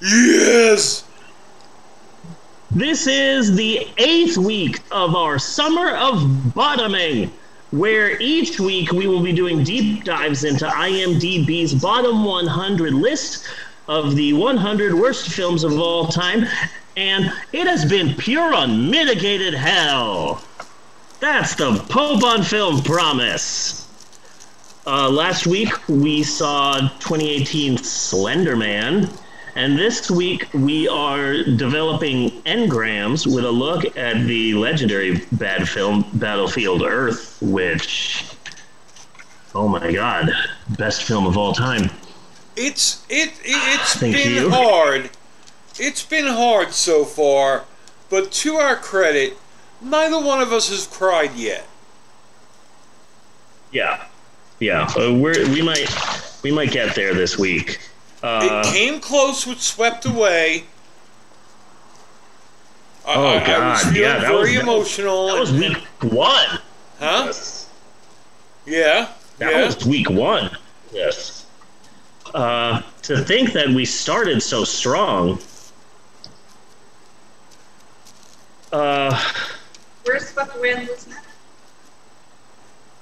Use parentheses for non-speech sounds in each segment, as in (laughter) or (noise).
Yes. This is the eighth week of our summer of bottoming, where each week we will be doing deep dives into IMDb's bottom 100 list of the 100 worst films of all time, and it has been pure unmitigated hell. That's the Pope on Film promise. Uh, last week we saw 2018 Slender Man, and this week we are developing engrams with a look at the legendary bad film Battlefield Earth, which, oh my god, best film of all time. It's it, it it's Thank been you. hard. It's been hard so far, but to our credit, neither one of us has cried yet. Yeah, yeah, uh, we're, we might we might get there this week. Uh, it came close with Swept Away. I, Oh, I- I was God, feeling yeah, that very was- emotional. that was week one. Huh? Yeah. That yeah. was week one. Yes. Uh, to think that we started so strong. Uh, Where's Swept Away on the list now?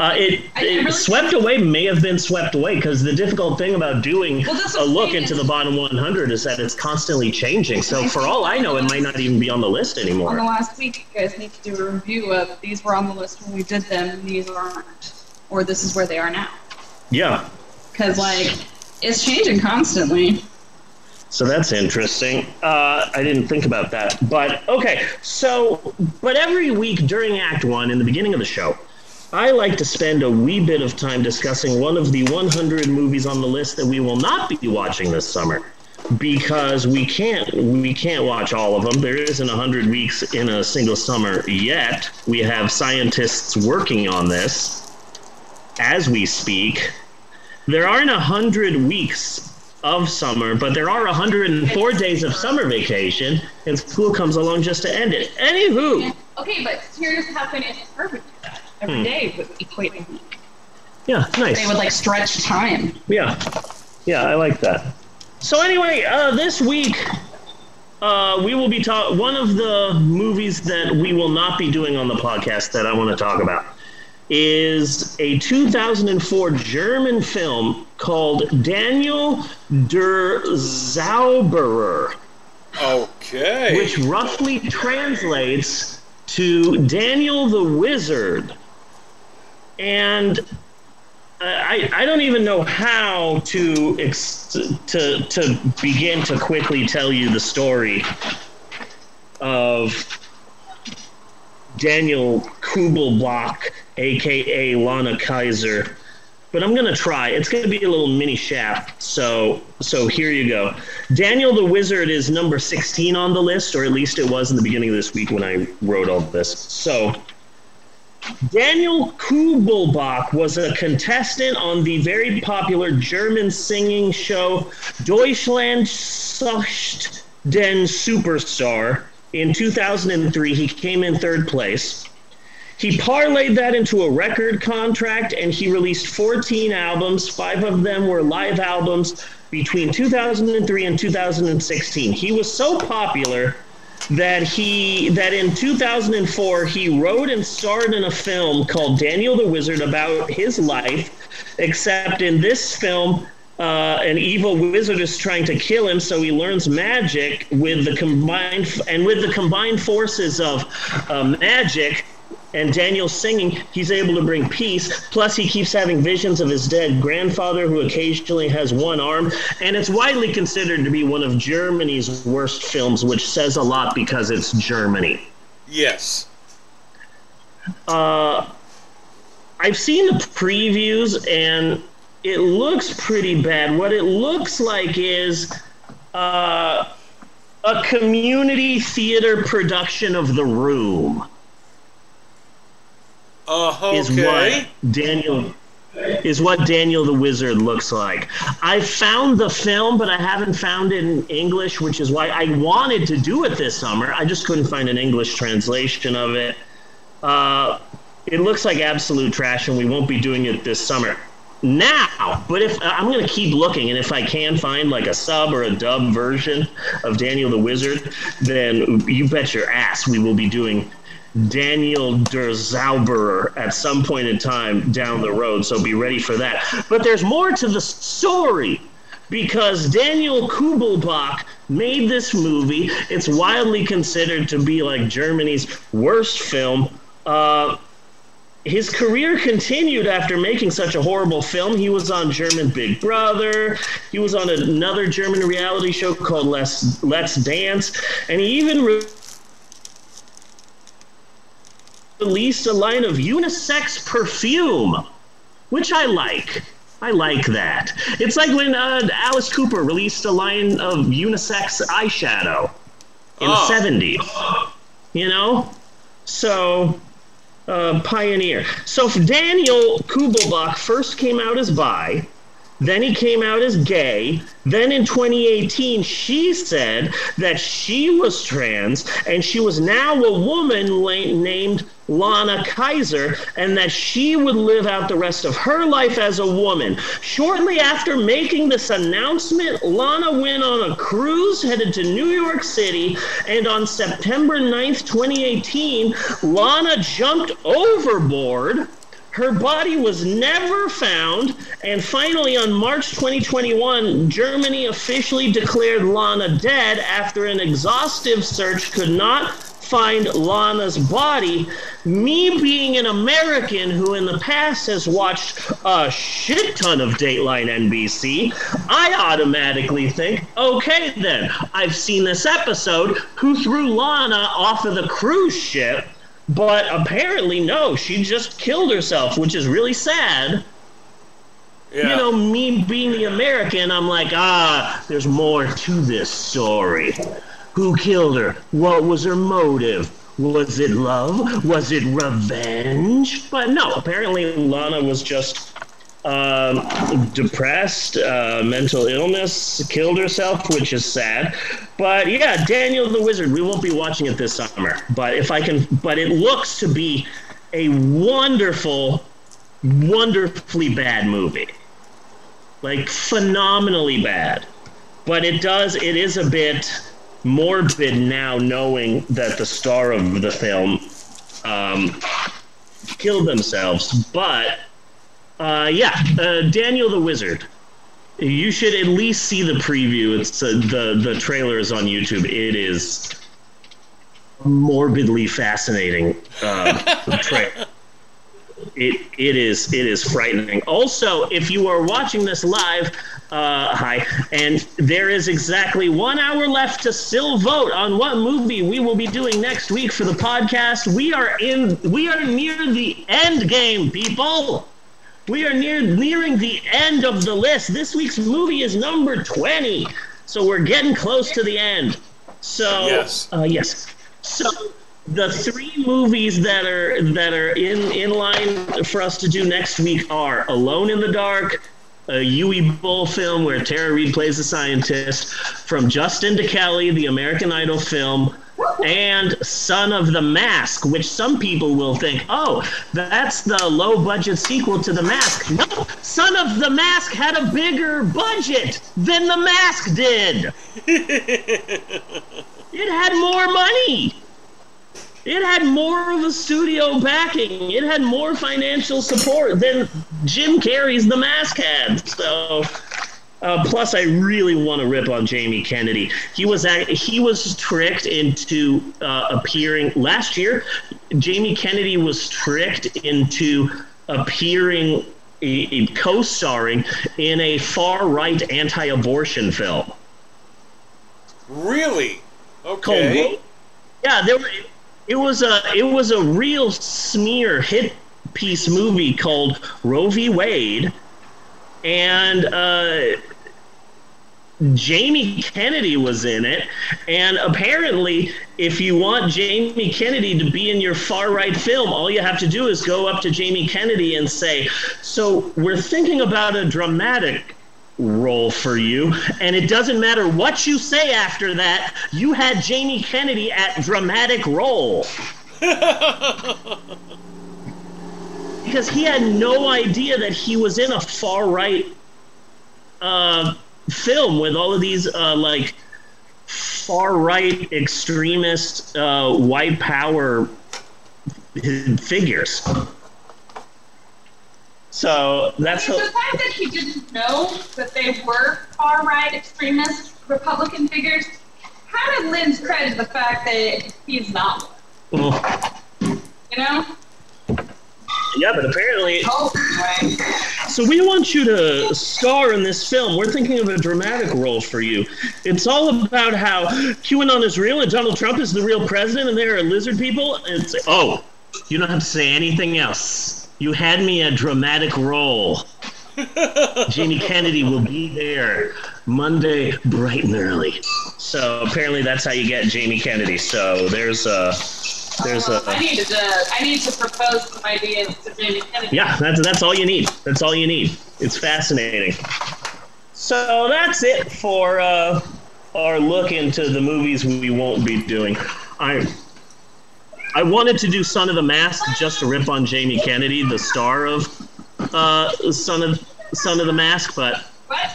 Uh, it, I- I it really- swept away may have been swept away because the difficult thing about doing Well, a look into the bottom 100 is that it's constantly changing. So for all I know, it might not even be on the list anymore. On the last week, you guys need to do a review of these were on the list when we did them, and these aren't, or this is where they are now. Yeah. Because like, it's changing constantly. So that's interesting. Uh, I didn't think about that. But okay, so, but every week during Act One, in the beginning of the show, I like to spend a wee bit of time discussing one of the 100 movies on the list that we will not be watching this summer. Because we can't, we can't watch all of them. There isn't 100 weeks in a single summer yet. We have scientists working on this as we speak. There aren't 100 weeks of summer, but there are 104 days of summer vacation, and school comes along just to end it. Anywho, Okay, but here's how Ferb would that. Every Hmm. day would equate a week. yeah, nice. They would like stretch time. Yeah, yeah, I like that. So anyway, uh, this week uh, we will be talking. One of the movies that we will not be doing on the podcast that I want to talk about is a 2004 German film called Daniel der Zauberer. Okay. which roughly translates to Daniel the Wizard. And I, I don't even know how to, ex- to, to begin to quickly tell you the story of Daniel Küblböck, aka Lana Kaiser. But I'm gonna try. It's gonna be a little mini shaft. So so here you go. Daniel the Wizard is number 16 on the list, or at least it was in the beginning of this week when I wrote all this. So Daniel Küblböck was a contestant on the very popular German singing show Deutschland sucht den Superstar. In 2003, he came in third place. He parlayed that into a record contract and he released 14 albums. Five of them were live albums between 2003 and 2016. He was so popular that he that in 2004 he wrote and starred in a film called Daniel the Wizard about his life except in this film uh, an evil wizard is trying to kill him so he learns magic with the combined and with the combined forces of uh, magic and Daniel singing, he's able to bring peace. Plus, he keeps having visions of his dead grandfather, who occasionally has one arm. And it's widely considered to be one of Germany's worst films, which says a lot because it's Germany. yes. Uh, I've seen the previews, and it looks pretty bad. What it looks like is uh, a community theater production of The Room. Uh, is what Daniel is what Daniel the Wizard looks like. I found the film, but I haven't found it in English, which is why I wanted to do it this summer. I just couldn't find an English translation of it. Uh, it looks like absolute trash, and we won't be doing it this summer. Now. But if uh, I'm going to keep looking, and if I can find like a sub or a dub version of Daniel the Wizard, then you bet your ass we will be doing Daniel Der Zauberer at some point in time down the road. So be ready for that. But there's more to the story because Daniel Küblböck made this movie. It's widely considered to be like Germany's worst film. Uh, his career continued after making such a horrible film. He was on German Big Brother. He was on another German reality show called Let's Let's Dance, and he even re- released a line of unisex perfume, which I like. I like that. It's like when uh, Alice Cooper released a line of unisex eyeshadow in Oh. the 70s. You know? So, uh, pioneer. So, if Daniel Küblböck first came out as bi, then he came out as gay. Then in 2018, she said that she was trans and she was now a woman la- named Lana Kaiser and that she would live out the rest of her life as a woman. Shortly after making this announcement, Lana went on a cruise headed to New York City. And on September 9th, 2018, Lana jumped overboard. Her body was never found, and finally, on March 2021, Germany officially declared Lana dead after an exhaustive search could not find Lana's body. Me being an American who in the past has watched a shit ton of Dateline NBC, I automatically think, okay, then, I've seen this episode. Who threw Lana off of the cruise ship? But apparently, no, she just killed herself, which is really sad. Yeah. You know, me being the American, I'm like, ah, there's more to this story. Who killed her? What was her motive? Was it love? Was it revenge? But no, apparently Lana was just um, depressed, uh, mental illness, killed herself, which is sad. But yeah, Daniel the Wizard. We won't be watching it this summer, but if I can, but it looks to be a wonderful, wonderfully bad movie, like phenomenally bad. But it does. It is a bit morbid now, knowing that the star of the film um, killed themselves. But uh, yeah, uh, Daniel the Wizard. You should at least see the preview. It's uh, the the trailer is on YouTube. It is morbidly fascinating. Uh, (laughs) trailer. It it is it is frightening. Also, if you are watching this live, uh, hi, and there is exactly one hour left to still vote on what movie we will be doing next week for the podcast. We are in we are near the end game, people. We are near nearing the end of the list. This week's movie is number 20. So we're getting close to the end. So Yes. uh, yes. So the three movies that are that are in in line for us to do next week are Alone in the Dark, a Uwe Boll film where Tara Reid plays a scientist, from Justin to Kelly, the American Idol film, and Son of the Mask, which some people will think, oh, that's the low budget sequel to The Mask. No, Son of the Mask had a bigger budget than The Mask did. it had more money. It had more of a studio backing. It had more financial support than Jim Carrey's The Mask had. So, uh, plus, I really want to rip on Jamie Kennedy. He was act- he was tricked into uh, appearing last year. Jamie Kennedy was tricked into appearing, e- e- co-starring in a far-right anti-abortion film Really? Okay. Yeah there were, it was a it was a real smear hit piece movie called Roe v Wade and uh Jamie Kennedy was in it, and apparently, if you want Jamie Kennedy to be in your far right film, all you have to do is go up to Jamie Kennedy and say, So, we're thinking about a dramatic role for you, and it doesn't matter what you say after that, you had Jamie Kennedy at dramatic role. (laughs) because he had no idea that he was in a far right uh, film with all of these uh, like far right extremist uh, white power figures. So that's the fact that he didn't know that they were far right extremist Republican figures kind of lends credit to the fact that he's not one. You know? Yeah, but apparently. So we want you to star in this film. We're thinking of a dramatic role for you. It's all about how QAnon is real and Donald Trump is the real president and there are lizard people. It's oh, you don't have to say anything else. You had me a dramatic role. Jamie Kennedy will be there Monday bright and early. So apparently that's how you get Jamie Kennedy. So there's a there's a. I need to. I need to propose some ideas to Jamie Kennedy. Yeah, that's that's all you need. That's all you need. It's fascinating. So that's it for uh, our look into the movies we won't be doing. I I wanted to do Son of the Mask just to rip on Jamie Kennedy, the star of uh, Son of Son of the Mask, but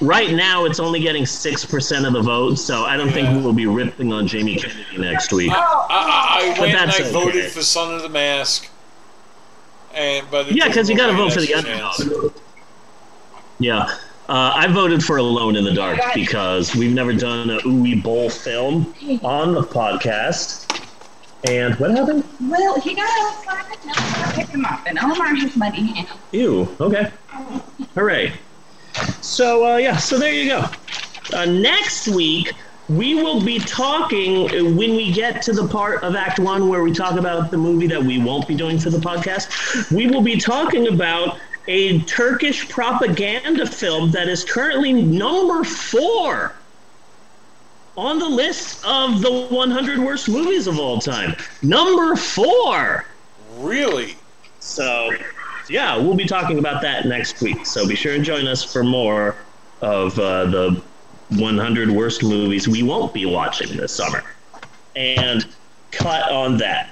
right now it's only getting six percent of the vote, so I don't yeah. think we'll be ripping on Jamie Kennedy next week. I, I, I went and I okay. voted for Son of the Mask, and but yeah, because you got to vote for the underdog. Yeah. Uh, I voted for Alone in the Dark because we've never done a Uwe Boll film on the podcast. And what happened? Well, he got outside and Omar picked him up, and Omar has muddy hands. Ew. Okay. Hooray. So uh, yeah, so there you go. Uh, next week we will be talking when we get to the part of Act One where we talk about the movie that we won't be doing for the podcast. We will be talking about a Turkish propaganda film that is currently number four on the list of the 100 worst movies of all time. Number four. Really? So yeah, we'll be talking about that next week. So be sure and join us for more of uh, the 100 worst movies we won't be watching this summer. And cut on that.